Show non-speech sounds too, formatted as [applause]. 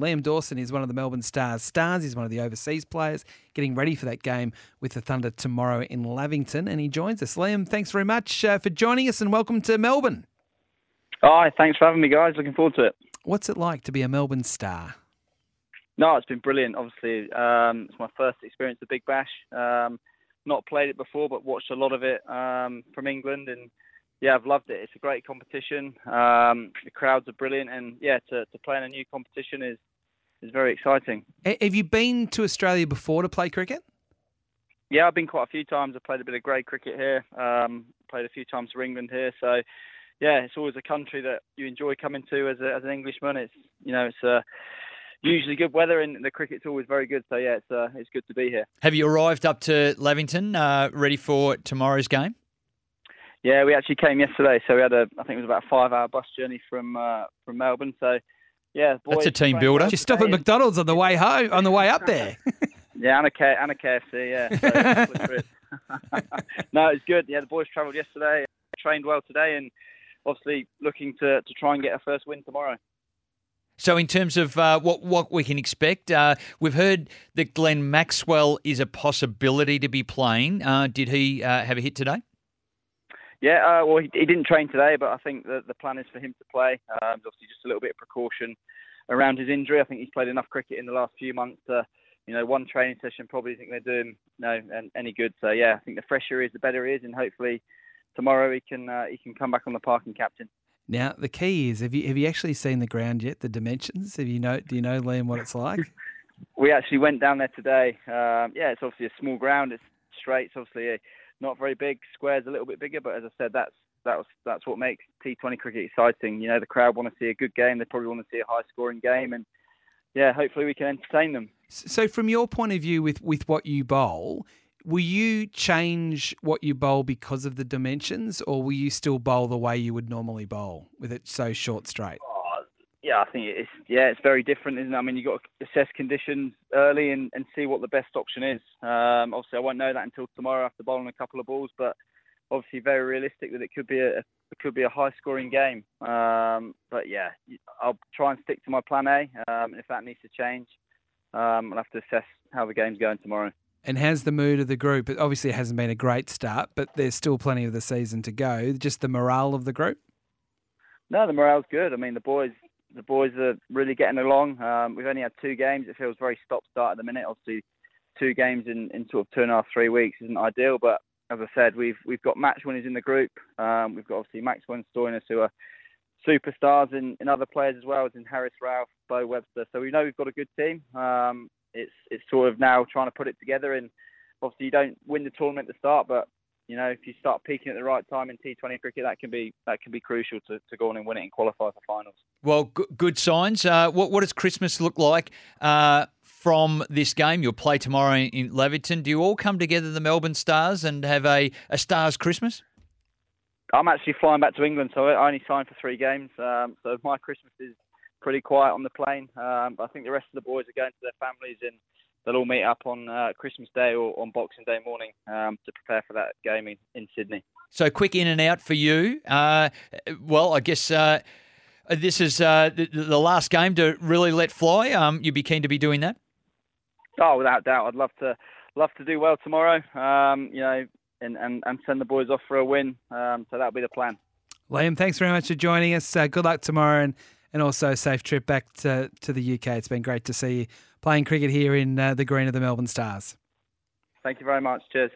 Liam Dawson is one of the Melbourne Stars stars. He's one of the overseas players getting ready for that game with the Thunder tomorrow in Lavington, and he joins us. Liam, thanks very much uh, for joining us and welcome to Melbourne. Hi, thanks for having me, guys. Looking forward to it. What's it like to be a Melbourne Star? No, it's been brilliant. Obviously, um, it's my first experience of Big Bash. Um, not played it before, but watched a lot of it um, from England, and yeah, I've loved it. It's a great competition. Um, the crowds are brilliant, and yeah, to, to play in a new competition is is very exciting. Have you been to Australia before to play cricket? Yeah, I've been quite a few times. I've played a bit of grade cricket here. Um, played a few times for England here. So, yeah, it's always a country that you enjoy coming to as, a, as an Englishman. It's you know it's uh, usually good weather and the cricket's always very good. So yeah, it's uh, it's good to be here. Have you arrived up to Lavington, uh, ready for tomorrow's game? Yeah, we actually came yesterday, so we had a I think it was about a five hour bus journey from uh, from Melbourne. So yeah, boys, that's a team builder. You stop at McDonald's on the way home, on the way up [laughs] there. yeah, and a, K- and a KFC. Yeah. So [laughs] [laughs] no, it's good. Yeah, the boys travelled yesterday, trained well today, and obviously looking to to try and get a first win tomorrow. So, in terms of uh, what what we can expect, uh, we've heard that Glenn Maxwell is a possibility to be playing. Uh, did he uh, have a hit today? Yeah, uh, well, he, he, didn't train today, but I think the, the plan is for him to play. Um, obviously, just a little bit of precaution around his injury. I think he's played enough cricket in the last few months to, you know, one training session probably isn't going to do him no any good. So yeah, I think the fresher he is, the better he is, and hopefully tomorrow he can uh, he can come back on the park and captain. Now the key is have you have you actually seen the ground yet? The dimensions? Have you know? Do you know Liam what it's like? [laughs] we actually went down there today. Um, yeah, it's obviously a small ground. It's straight. It's obviously a, not very big. Square's a little bit bigger, but as I said, that's that was that's what makes T20 cricket exciting. You know, the crowd want to see a good game. They probably want to see a high-scoring game, and yeah, hopefully we can entertain them. So, from your point of view, with with what you bowl, will you change what you bowl because of the dimensions, or will you still bowl the way you would normally bowl with it so short straight? Yeah, I think it's yeah, it's very different, isn't it? I mean, you've got to assess conditions early and, and see what the best option is. Um, obviously, I won't know that until tomorrow after bowling a couple of balls, but obviously very realistic that it could be a it could be a high scoring game. Um, but yeah, I'll try and stick to my plan A. Um, if that needs to change, um, I'll have to assess how the game's going tomorrow. And how's the mood of the group? Obviously, it hasn't been a great start, but there's still plenty of the season to go. Just the morale of the group. No, the morale's good. I mean, the boys the boys are really getting along. Um, we've only had two games. It feels very stop-start at the minute. Obviously, two games in, in sort of two and a half, three weeks isn't ideal. But as I said, we've we've got match winners in the group. Um, we've got obviously and Stoinis who are superstars in, in other players as well as in Haris Rauf, Beau Webster. So we know we've got a good team. Um, it's it's sort of now trying to put it together. And obviously you don't win the tournament at the start, but you know, if you start peaking at the right time in T20 cricket, that can be that can be crucial to, to go on and win it and qualify for finals. Well, g- good signs. Uh, what what does Christmas look like uh, from this game? You'll play tomorrow in, in Lavington. Do you all come together, the Melbourne Stars, and have a, a Stars Christmas? I'm actually flying back to England, so I only signed for three games. Um, so my Christmas is pretty quiet on the plane. Um, I think the rest of the boys are going to their families in they'll all meet up on uh, Christmas Day or on Boxing Day morning um, to prepare for that game in, in, Sydney. So quick in and out for you. Uh, well, I guess uh, this is uh, the, the, last game to really let fly. Um, you'd be keen to be doing that. Oh, without doubt, I'd love to love to do well tomorrow. Um, you know, and, and, and send the boys off for a win. Um, so that'll be the plan. Liam, thanks very much for joining us. Uh, good luck tomorrow and, and also safe trip back to, to the UK. It's been great to see you playing cricket here in uh, the green of the Melbourne Stars. Thank you very much. Cheers.